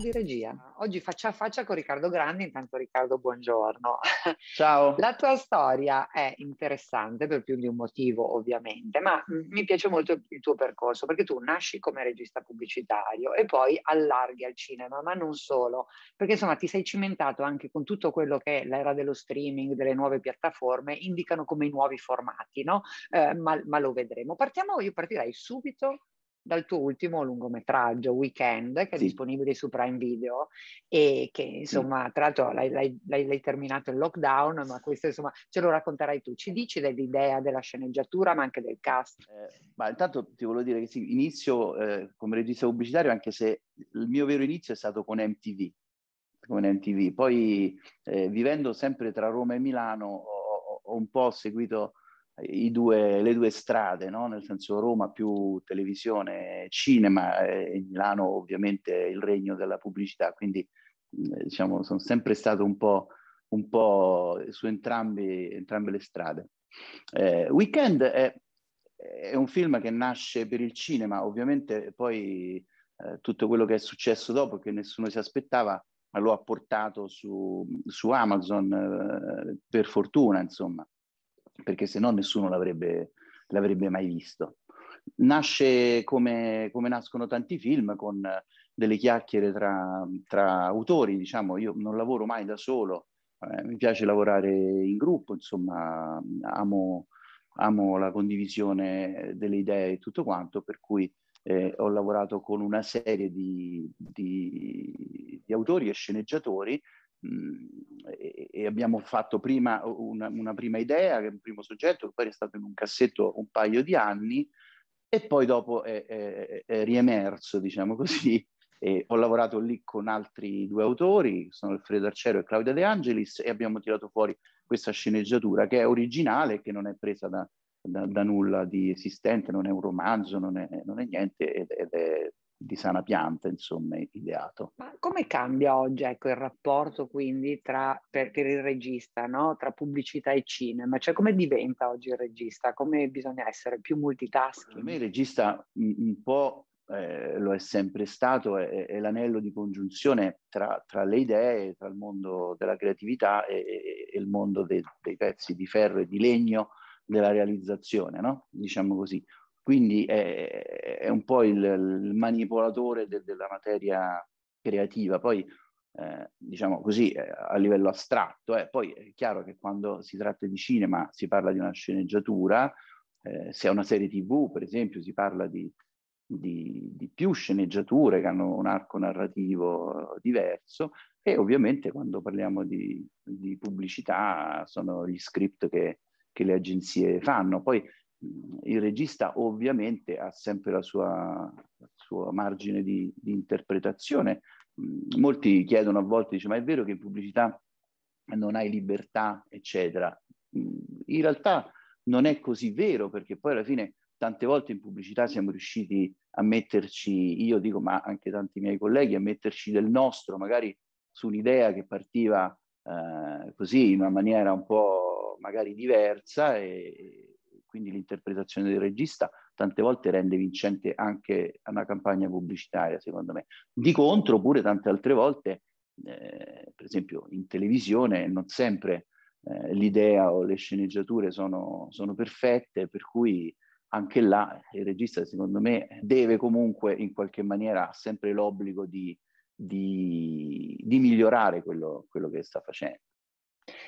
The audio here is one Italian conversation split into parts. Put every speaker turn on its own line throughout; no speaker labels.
di regia. Oggi faccia a faccia con Riccardo Grandi, intanto Riccardo buongiorno.
Ciao.
La tua storia è interessante per più di un motivo ovviamente, ma mi piace molto il tuo percorso perché tu nasci come regista pubblicitario e poi allarghi al cinema, ma non solo, perché insomma ti sei cimentato anche con tutto quello che è l'era dello streaming, delle nuove piattaforme, indicano come i nuovi formati, no? Eh, ma, ma lo vedremo. Partiamo, io partirei subito dal tuo ultimo lungometraggio, Weekend, che è sì. disponibile su Prime Video e che insomma, sì. tra l'altro l'hai, l'hai, l'hai, terminato in lockdown, ma questo insomma ce lo racconterai tu. Ci dici dell'idea della sceneggiatura, ma anche del cast?
Eh, ma intanto ti volevo dire che sì, inizio eh, come regista pubblicitario, anche se il mio vero inizio è stato con MTV. Con MTV. Poi eh, vivendo sempre tra Roma e Milano ho, ho un po' seguito due, le due strade, no? nel senso Roma più televisione, cinema e Milano ovviamente il regno della pubblicità, quindi diciamo sono sempre stato un po', un po su entrambi, entrambe le strade. Eh, Weekend è, è, un film che nasce per il cinema, ovviamente poi eh, tutto quello che è successo dopo, che nessuno si aspettava, lo ha portato su, su Amazon eh, per fortuna, insomma perché se no nessuno l'avrebbe, l'avrebbe mai visto. Nasce come, come, nascono tanti film, con delle chiacchiere tra, tra, autori, diciamo, io non lavoro mai da solo, eh, mi piace lavorare in gruppo, insomma, amo, amo la condivisione delle idee e tutto quanto, per cui eh, ho lavorato con una serie di, di, di autori e sceneggiatori e, e, abbiamo fatto prima una, una, prima idea, un primo soggetto, che poi è stato in un cassetto un paio di anni e poi dopo è, è, è riemerso, diciamo così. E ho lavorato lì con altri due autori, sono Alfredo Arcero e Claudia De Angelis, e abbiamo tirato fuori questa sceneggiatura che è originale, che non è presa da, da, da nulla di esistente, non è un romanzo, non è, non è niente, ed, ed è di sana pianta, insomma, ideato.
Ma come cambia oggi ecco, il rapporto quindi tra, per, per il regista, no? tra pubblicità e cinema? Cioè come diventa oggi il regista? Come bisogna essere più multitasking?
Per me il regista un, un po' eh, lo è sempre stato, è, è l'anello di congiunzione tra, tra, le idee, tra il mondo della creatività e, e il mondo de, dei pezzi di ferro e di legno della realizzazione, no? diciamo così quindi è, è un po' il, il manipolatore de, della materia creativa. Poi, eh, diciamo così, eh, a livello astratto, eh. poi è chiaro che quando si tratta di cinema si parla di una sceneggiatura, eh, se è una serie tv, per esempio, si parla di, di, di, più sceneggiature che hanno un arco narrativo diverso e ovviamente quando parliamo di, di pubblicità sono gli script che, che le agenzie fanno. Poi il regista ovviamente ha sempre la sua, la sua margine di, di, interpretazione. Molti chiedono a volte, dice, ma è vero che in pubblicità non hai libertà, eccetera. In realtà non è così vero, perché poi alla fine tante volte in pubblicità siamo riusciti a metterci, io dico, ma anche tanti miei colleghi, a metterci del nostro, magari su un'idea che partiva eh, così in una maniera un po' magari diversa e, quindi l'interpretazione del regista tante volte rende vincente anche una campagna pubblicitaria, secondo me. Di contro, pure tante altre volte, eh, per esempio in televisione, non sempre eh, l'idea o le sceneggiature sono, sono perfette, per cui anche là il regista, secondo me, deve comunque in qualche maniera, ha sempre l'obbligo di, di, di migliorare quello, quello che sta facendo.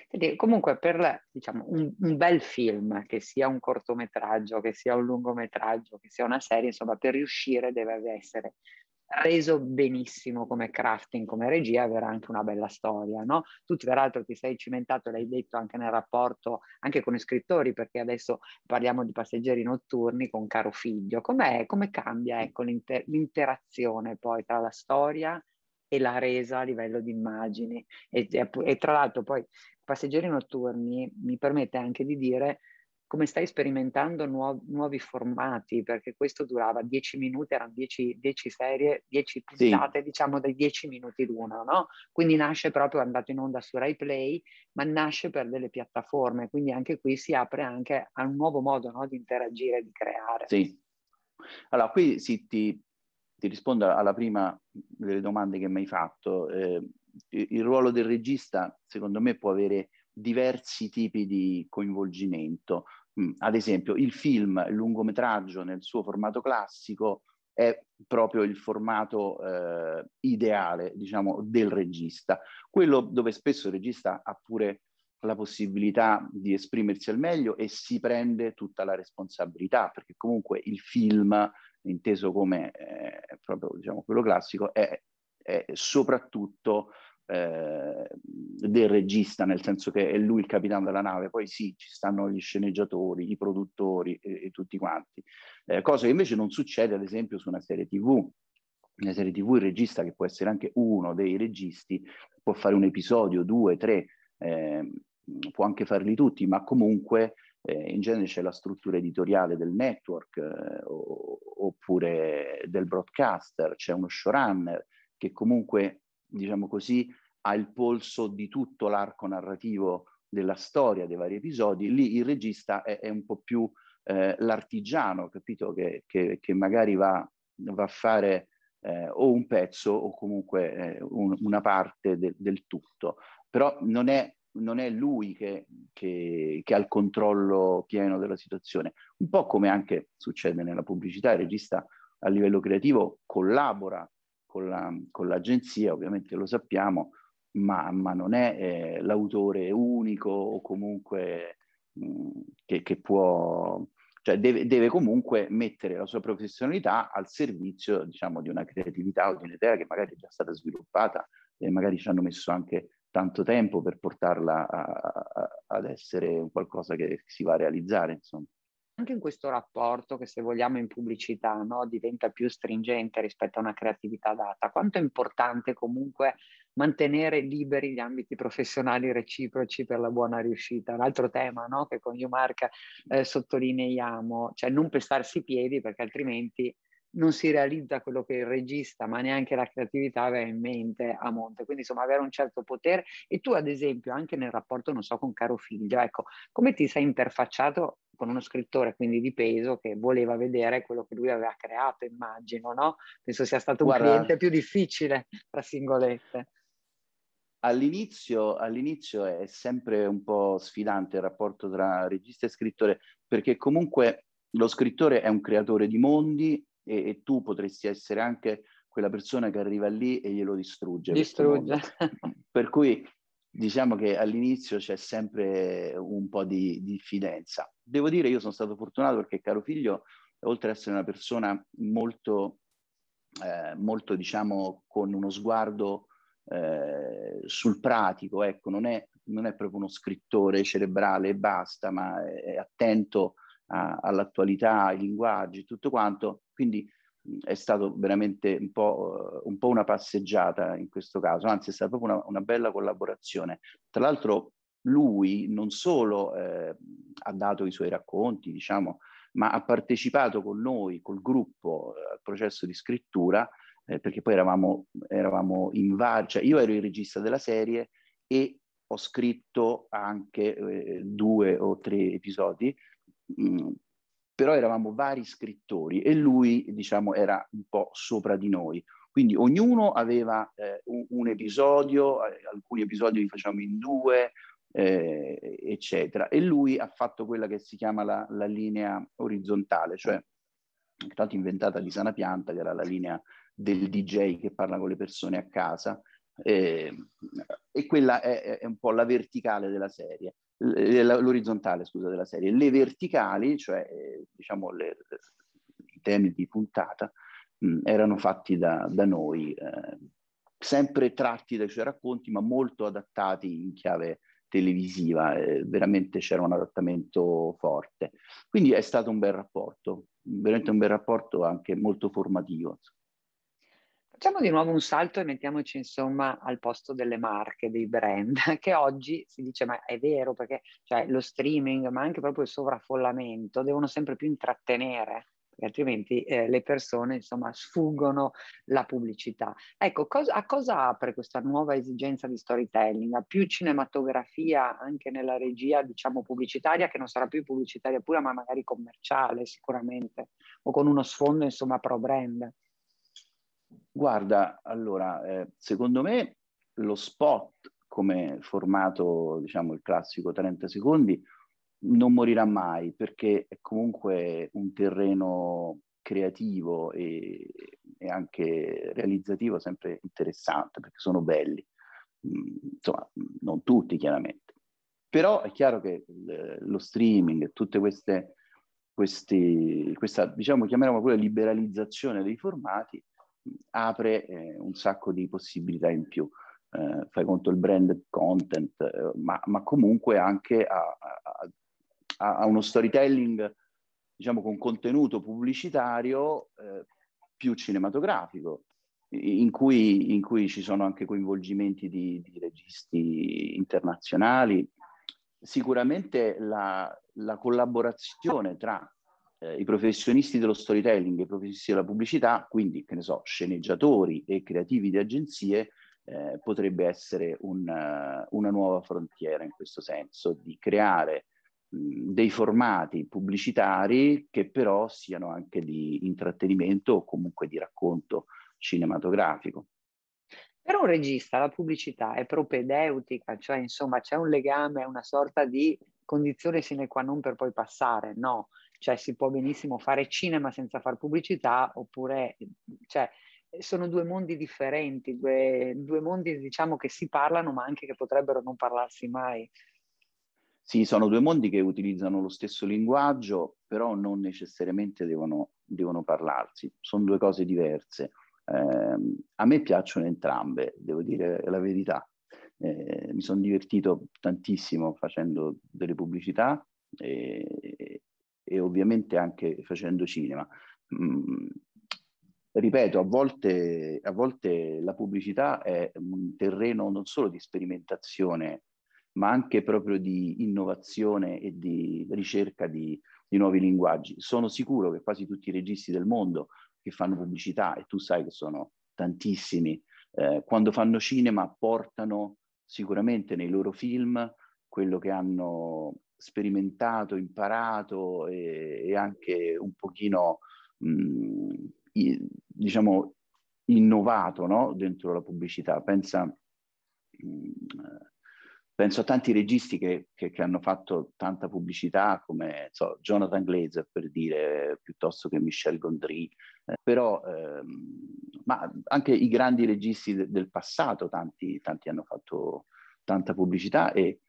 Quindi, comunque per diciamo, un, un, bel film, che sia un cortometraggio, che sia un lungometraggio, che sia una serie, insomma, per riuscire deve essere reso benissimo come crafting, come regia, avere anche una bella storia, no? Tu tra l'altro ti sei cimentato, l'hai detto anche nel rapporto, anche con i scrittori, perché adesso parliamo di passeggeri notturni con Caro Figlio. Com'è, come cambia ecco, l'inter- l'interazione poi tra la storia e la resa a livello di immagini? E, e, e tra l'altro poi passeggeri notturni mi permette anche di dire come stai sperimentando nuovi, nuovi formati, perché questo durava 10 minuti, erano 10, serie, 10 puntate, sì. diciamo dai 10 minuti l'una, no? Quindi nasce proprio, è andato in onda su Rai Play, ma nasce per delle piattaforme, quindi anche qui si apre anche a un nuovo modo no? di interagire, di creare.
Sì. Allora, qui sì, ti, ti rispondo alla prima delle domande che mi hai fatto. Eh, il ruolo del regista, secondo me, può avere diversi tipi di coinvolgimento. Mm, ad esempio, il film, il lungometraggio nel suo formato classico è proprio il formato eh, ideale, diciamo, del regista. Quello dove spesso il regista ha pure la possibilità di esprimersi al meglio e si prende tutta la responsabilità, perché comunque il film, inteso come eh, proprio diciamo, quello classico, è, è soprattutto eh, del regista, nel senso che è lui il capitano della nave, poi sì, ci stanno gli sceneggiatori, i produttori e, e tutti quanti, eh, cosa che invece non succede ad esempio su una serie tv. Una serie tv il regista, che può essere anche uno dei registi, può fare un episodio, due, tre, eh, può anche farli tutti, ma comunque eh, in genere c'è la struttura editoriale del network eh, o, oppure del broadcaster, c'è uno showrunner che comunque, diciamo così, ha il polso di tutto l'arco narrativo della storia dei vari episodi, lì il regista è, è un po' più eh, l'artigiano, capito, che, che, che magari va, va, a fare eh, o un pezzo o comunque eh, un, una parte de, del tutto, però non è non è lui che, che, che, ha il controllo pieno della situazione. Un po' come anche succede nella pubblicità, il regista a livello creativo collabora con, la, con l'agenzia, ovviamente lo sappiamo, ma, ma non è eh, l'autore unico o comunque mh, mm, che, che, può, cioè deve, deve, comunque mettere la sua professionalità al servizio, diciamo, di una creatività o di un'idea che magari è già stata sviluppata e magari ci hanno messo anche tanto tempo per portarla a, a, ad essere qualcosa che si va a realizzare, insomma.
Anche in questo rapporto che se vogliamo in pubblicità no, diventa più stringente rispetto a una creatività data, quanto è importante comunque mantenere liberi gli ambiti professionali reciproci per la buona riuscita. Un altro tema no, che con Umark eh, sottolineiamo, cioè non pestarsi i piedi perché altrimenti non si realizza quello che il regista, ma neanche la creatività aveva in mente a monte. Quindi insomma avere un certo potere e tu ad esempio anche nel rapporto, non so, con Caro Figlio, ecco, come ti sei interfacciato con uno scrittore quindi di peso che voleva vedere quello che lui aveva creato, immagino, no? Penso sia stato Guarda, un cliente più difficile, tra singolette.
All'inizio, all'inizio è sempre un po' sfidante il rapporto tra regista e scrittore, perché comunque lo scrittore è un creatore di mondi e, e, tu potresti essere anche quella persona che arriva lì e glielo distrugge.
Distrugge.
per cui diciamo che all'inizio c'è sempre un po' di diffidenza. Devo dire, io sono stato fortunato perché caro figlio, oltre ad essere una persona molto, eh, molto diciamo, con uno sguardo eh, sul pratico, ecco, non è, non è proprio uno scrittore cerebrale e basta, ma è attento a, all'attualità, ai linguaggi, tutto quanto. Quindi è stato veramente un po', un po', una passeggiata in questo caso, anzi è stata proprio una, una bella collaborazione. Tra l'altro lui non solo eh, ha dato i suoi racconti, diciamo, ma ha partecipato con noi, col gruppo, eh, al processo di scrittura, eh, perché poi eravamo, eravamo in vari, cioè io ero il regista della serie e ho scritto anche eh, due o tre episodi Mm, però eravamo vari scrittori e lui, diciamo, era un po' sopra di noi. Quindi ognuno aveva eh, un, un, episodio, alcuni episodi li facciamo in due, eh, eccetera. E lui ha fatto quella che si chiama la, la linea orizzontale, cioè tanto inventata di Sana Pianta, che era la linea del DJ che parla con le persone a casa, eh, e quella è, è, un po' la verticale della serie l'orizzontale scusa, della serie. Le verticali, cioè diciamo le, i temi di puntata, mh, erano fatti da, da noi, eh, sempre tratti dai suoi racconti, ma molto adattati in chiave televisiva, eh, veramente c'era un adattamento forte. Quindi è stato un bel rapporto, veramente un bel rapporto anche molto formativo.
Facciamo di nuovo un salto e mettiamoci insomma al posto delle marche, dei brand, che oggi si dice ma è vero perché cioè, lo streaming ma anche proprio il sovraffollamento devono sempre più intrattenere perché altrimenti eh, le persone insomma sfuggono la pubblicità. Ecco, cosa, a cosa apre questa nuova esigenza di storytelling? A più cinematografia anche nella regia diciamo pubblicitaria che non sarà più pubblicitaria pura ma magari commerciale sicuramente o con uno sfondo insomma pro brand.
Guarda, allora, eh, secondo me lo spot come formato, diciamo, il classico 30 secondi, non morirà mai perché è comunque un terreno creativo e, e anche realizzativo sempre interessante perché sono belli. Mm, insomma, non tutti chiaramente. Però è chiaro che lo streaming e tutte queste, questi, questa, diciamo, chiamiamola pure liberalizzazione dei formati, apre eh, un sacco di possibilità in più. Eh, fai conto il brand content, eh, ma, ma, comunque anche a, a, a, uno storytelling, diciamo, con contenuto pubblicitario eh, più cinematografico, in cui, in cui, ci sono anche coinvolgimenti di, di registi internazionali. Sicuramente la, la collaborazione tra eh, i professionisti dello storytelling i professionisti della pubblicità, quindi, che ne so, sceneggiatori e creativi di agenzie, eh, potrebbe essere un, uh, una nuova frontiera in questo senso, di creare dei formati pubblicitari che però siano anche di intrattenimento o comunque di racconto cinematografico.
Per un regista la pubblicità è propedeutica, cioè insomma c'è un legame, una sorta di condizione sine qua non per poi passare, no, cioè si può benissimo fare cinema senza fare pubblicità oppure cioè, sono due mondi differenti, due, due mondi diciamo che si parlano ma anche che potrebbero non parlarsi mai.
Sì, sono due mondi che utilizzano lo stesso linguaggio, però non necessariamente devono, devono parlarsi, sono due cose diverse. Eh, a me piacciono entrambe, devo dire la verità. Eh, mi sono divertito tantissimo facendo delle pubblicità e, e ovviamente anche facendo cinema. Mm, ripeto, a volte, a volte la pubblicità è un terreno non solo di sperimentazione, ma anche proprio di innovazione e di ricerca di, di nuovi linguaggi. Sono sicuro che quasi tutti i registi del mondo che fanno pubblicità, e tu sai che sono tantissimi, eh, quando fanno cinema portano sicuramente nei loro film quello che hanno sperimentato, imparato e, e anche un pochino, mh, i, diciamo, innovato no? dentro la pubblicità. Pensa, mh, penso a tanti registi che, che, che, hanno fatto tanta pubblicità come so, Jonathan Glazer per dire, piuttosto che Michel Gondry, eh, però ehm, ma anche i grandi registi de- del passato, tanti, tanti hanno fatto tanta pubblicità e,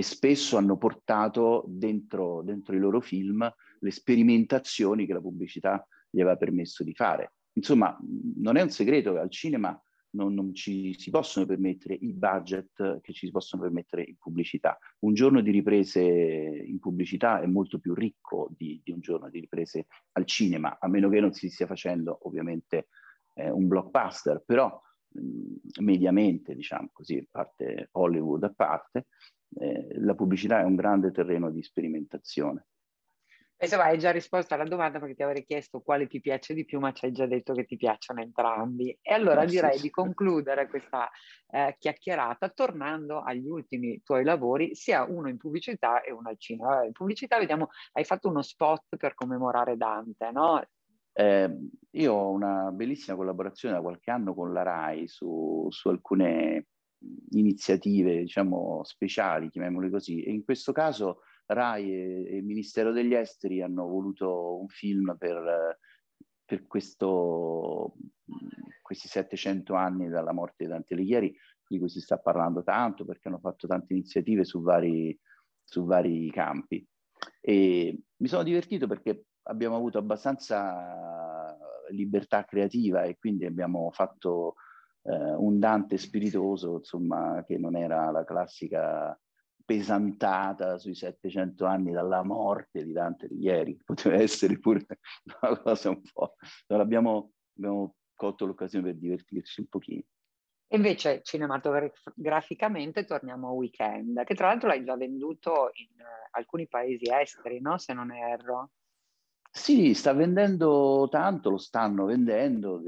e spesso hanno portato dentro, dentro, i loro film le sperimentazioni che la pubblicità gli aveva permesso di fare. Insomma, non è un segreto che al cinema non, non, ci si possono permettere i budget che ci si possono permettere in pubblicità. Un giorno di riprese in pubblicità è molto più ricco di, di un giorno di riprese al cinema, a meno che non si stia facendo ovviamente eh, un blockbuster, però mh, mediamente, diciamo così, a parte Hollywood a parte, eh, la pubblicità è un grande terreno di sperimentazione.
Insomma, hai già risposto alla domanda perché ti avrei chiesto quale ti piace di più, ma ci hai già detto che ti piacciono entrambi. E allora eh, direi di concludere questa eh, chiacchierata tornando agli ultimi tuoi lavori, sia uno in pubblicità e uno al cinema. In pubblicità, vediamo, hai fatto uno spot per commemorare Dante, no?
Eh, io ho una bellissima collaborazione da qualche anno con la RAI su, su alcune iniziative, diciamo, speciali, chiamiamole così, e in questo caso RAI e, il Ministero degli Esteri hanno voluto un film per, per questo, questi 700 anni dalla morte di Dante Alighieri, di cui si sta parlando tanto perché hanno fatto tante iniziative su vari, su vari campi. E mi sono divertito perché abbiamo avuto abbastanza libertà creativa e quindi abbiamo fatto eh, un Dante spiritoso, insomma, che non era la classica pesantata sui 700 anni dalla morte di Dante di ieri, poteva essere pure una cosa un po'... Non abbiamo, abbiamo colto l'occasione per divertirci un pochino.
Invece cinematograficamente torniamo a Weekend, che tra l'altro l'hai già venduto in uh, alcuni paesi esteri, no? Se non erro.
Sì, sta vendendo tanto, lo stanno vendendo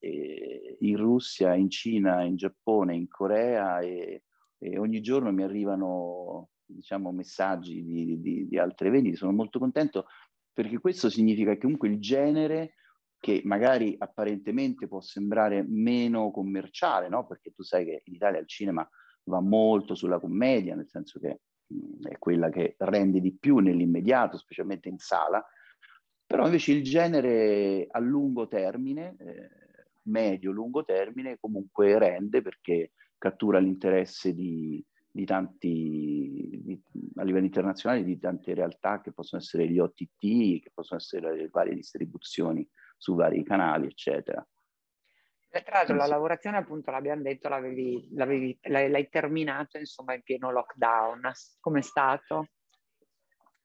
in Russia, in Cina, in Giappone, in Corea e e ogni giorno mi arrivano diciamo, messaggi di, di, di altre vendite, sono molto contento perché questo significa che comunque il genere che magari apparentemente può sembrare meno commerciale, no? Perché tu sai che in Italia il cinema va molto sulla commedia, nel senso che mh, è quella che rende di più nell'immediato, specialmente in sala, però invece il genere a lungo termine, eh, medio-lungo termine, comunque rende perché cattura l'interesse di, di tanti, di, a livello internazionale, di tante realtà che possono essere gli OTT, che possono essere le varie distribuzioni su vari canali, eccetera.
Tra l'altro la lavorazione appunto l'abbiamo detto, l'avevi, l'avevi, l'hai terminato insomma in pieno lockdown, com'è stato?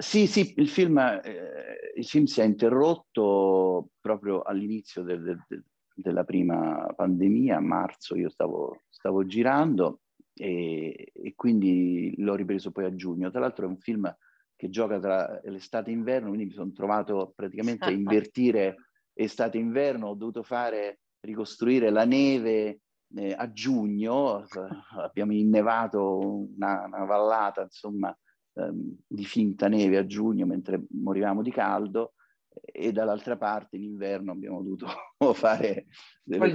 Sì, sì, il film, eh, il film, si è interrotto proprio all'inizio del, del, della prima pandemia, a marzo io stavo, stavo girando e, e, quindi l'ho ripreso poi a giugno. Tra l'altro è un film che gioca tra l'estate e inverno, quindi mi sono trovato praticamente a invertire estate e inverno, ho dovuto fare, ricostruire la neve eh, a giugno, abbiamo innevato una, una vallata, insomma, ehm, di finta neve a giugno mentre morivamo di caldo e dall'altra parte in inverno abbiamo dovuto fare delle cose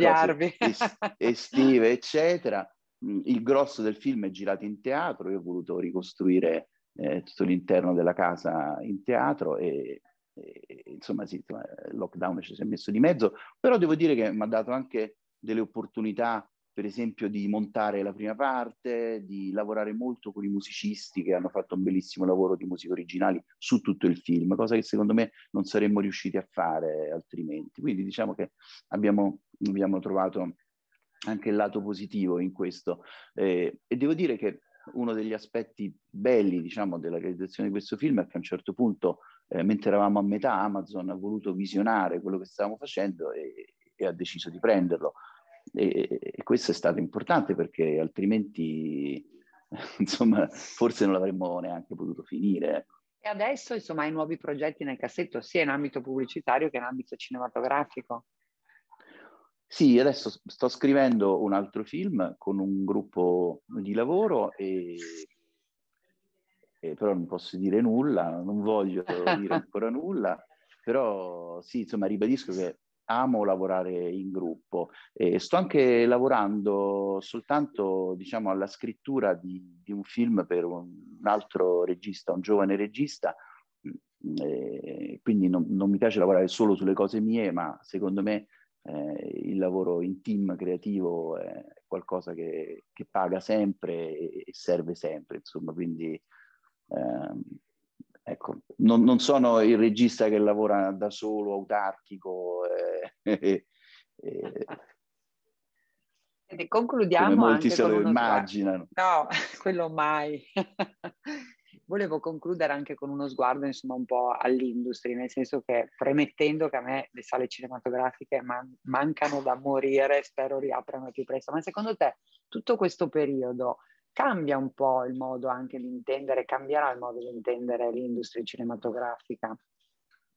estive, eccetera. Mm, il grosso del film è girato in teatro, io ho voluto ricostruire eh, tutto l'interno della casa in teatro e, e insomma sì, il lockdown ci si è messo di mezzo, però devo dire che mi ha dato anche delle opportunità per esempio di montare la prima parte, di lavorare molto con i musicisti che hanno fatto un bellissimo lavoro di musiche originali su tutto il film, cosa che secondo me non saremmo riusciti a fare altrimenti. Quindi diciamo che abbiamo, abbiamo trovato anche il lato positivo in questo. Eh, e devo dire che uno degli aspetti belli, diciamo, della realizzazione di questo film è che a un certo punto, eh, mentre eravamo a metà, Amazon ha voluto visionare quello che stavamo facendo e, e ha deciso di prenderlo. E, e, questo è stato importante perché altrimenti, insomma, forse non l'avremmo neanche potuto finire. Ecco.
E adesso, insomma, hai nuovi progetti nel cassetto, sia in ambito pubblicitario che in ambito cinematografico?
Sì, adesso sto scrivendo un altro film con un gruppo di lavoro e, e però non posso dire nulla, non voglio dire ancora nulla, però sì, insomma, ribadisco che amo lavorare in gruppo e sto anche lavorando soltanto diciamo alla scrittura di, di un film per un, altro regista, un giovane regista mm, e quindi non, non, mi piace lavorare solo sulle cose mie ma secondo me eh, il lavoro in team creativo è qualcosa che, che paga sempre e, serve sempre insomma quindi ehm, Ecco, non, non, sono il regista che lavora da solo, autarchico. Eh,
eh, e concludiamo.
Come molti se lo immaginano.
Sguardo. No, quello mai. Volevo concludere anche con uno sguardo, insomma, un po' all'industria, nel senso che premettendo che a me le sale cinematografiche man- mancano da morire, spero riaprano più presto. Ma secondo te tutto questo periodo cambia un po' il modo anche di intendere, cambierà il modo di intendere l'industria cinematografica.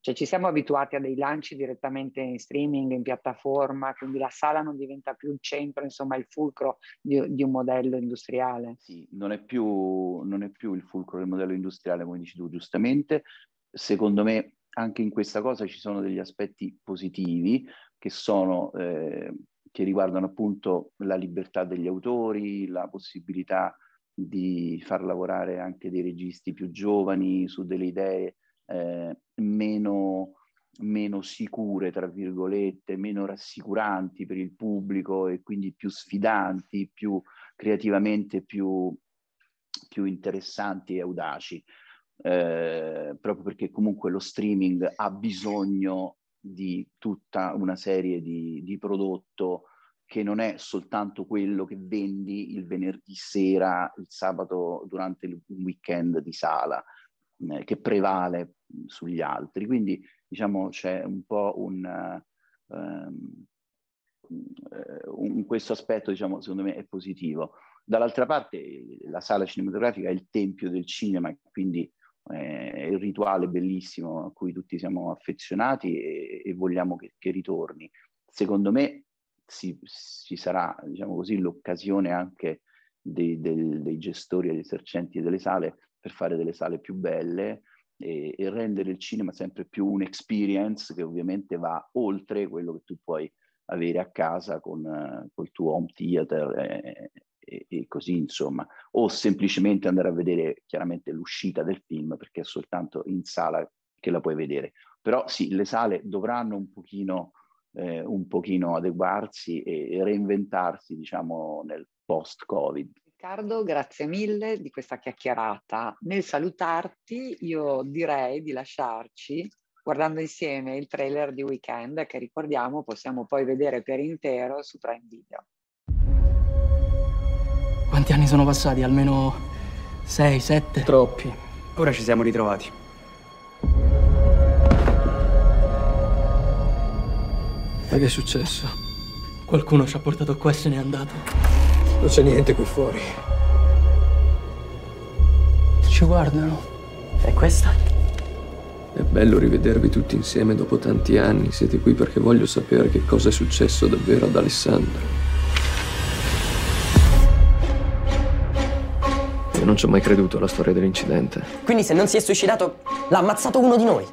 Cioè ci siamo abituati a dei lanci direttamente in streaming, in piattaforma, quindi la sala non diventa più il centro, insomma il fulcro di, di un modello industriale.
Sì, non è, più, non è più il fulcro del modello industriale, come dici tu giustamente. Secondo me anche in questa cosa ci sono degli aspetti positivi che sono eh, che riguardano appunto la libertà degli autori, la possibilità di far lavorare anche dei registi più giovani su delle idee eh, meno, meno sicure, tra virgolette, meno rassicuranti per il pubblico e quindi più sfidanti, più creativamente più, più interessanti e audaci. Eh, proprio perché comunque lo streaming ha bisogno di tutta una serie di, di prodotto che non è soltanto quello che vendi il venerdì sera, il sabato durante il weekend di sala, eh, che prevale sugli altri. Quindi diciamo c'è un po' un... Um, un, questo aspetto, diciamo, secondo me è positivo. Dall'altra parte, la sala cinematografica è il tempio del cinema, quindi è il rituale bellissimo a cui tutti siamo affezionati e, e vogliamo che, che, ritorni. Secondo me ci sarà, diciamo così, l'occasione anche dei, dei, dei gestori e dei esercenti delle sale per fare delle sale più belle e, e rendere il cinema sempre più un'experience che ovviamente va oltre quello che tu puoi avere a casa con uh, col tuo home theater e, e, e, così insomma, o semplicemente andare a vedere chiaramente l'uscita del film perché è soltanto in sala che la puoi vedere. Però sì, le sale dovranno un pochino, eh, un pochino adeguarsi e reinventarsi, diciamo, nel post-Covid.
Riccardo, grazie mille di questa chiacchierata. Nel salutarti, io direi di lasciarci guardando insieme il trailer di Weekend che ricordiamo possiamo poi vedere per intero su Prime Video.
Quanti anni sono passati? Almeno 6, 7?
Troppi. Ora ci siamo ritrovati.
Ma che è successo? Qualcuno ci ha portato qua e se n'è andato.
Non c'è niente qui fuori.
Ci guardano.
E questa?
È bello rivedervi tutti insieme dopo tanti anni. Siete qui perché voglio sapere che cosa è successo davvero ad Alessandro. Io non ci ho mai creduto alla storia dell'incidente.
Quindi se non si è suicidato, l'ha ammazzato uno di noi.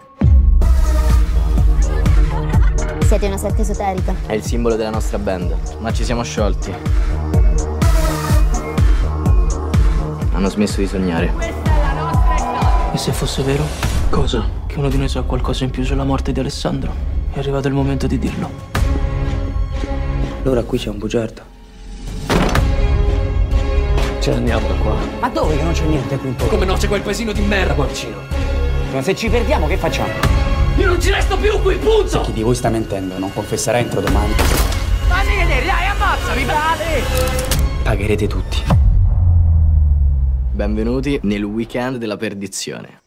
Siete una setta esoterica.
È il simbolo della nostra band, ma ci siamo sciolti. Hanno smesso di sognare.
E se fosse vero?
Cosa?
Che uno di noi sa qualcosa in più sulla morte di Alessandro. È arrivato il momento di dirlo.
Allora qui c'è un bugiardo.
Ce ne andiamo da qua.
Ma dove che non c'è niente qui intorno?
Come no, c'è quel paesino di merda qua vicino.
Ma se ci perdiamo che facciamo?
Io non ci resto più qui, punto!
Chi di voi sta mentendo non confesserà entro domani.
Fammi vedere, dai, ammazzami, vale!
Pagherete tutti.
Benvenuti nel weekend della perdizione.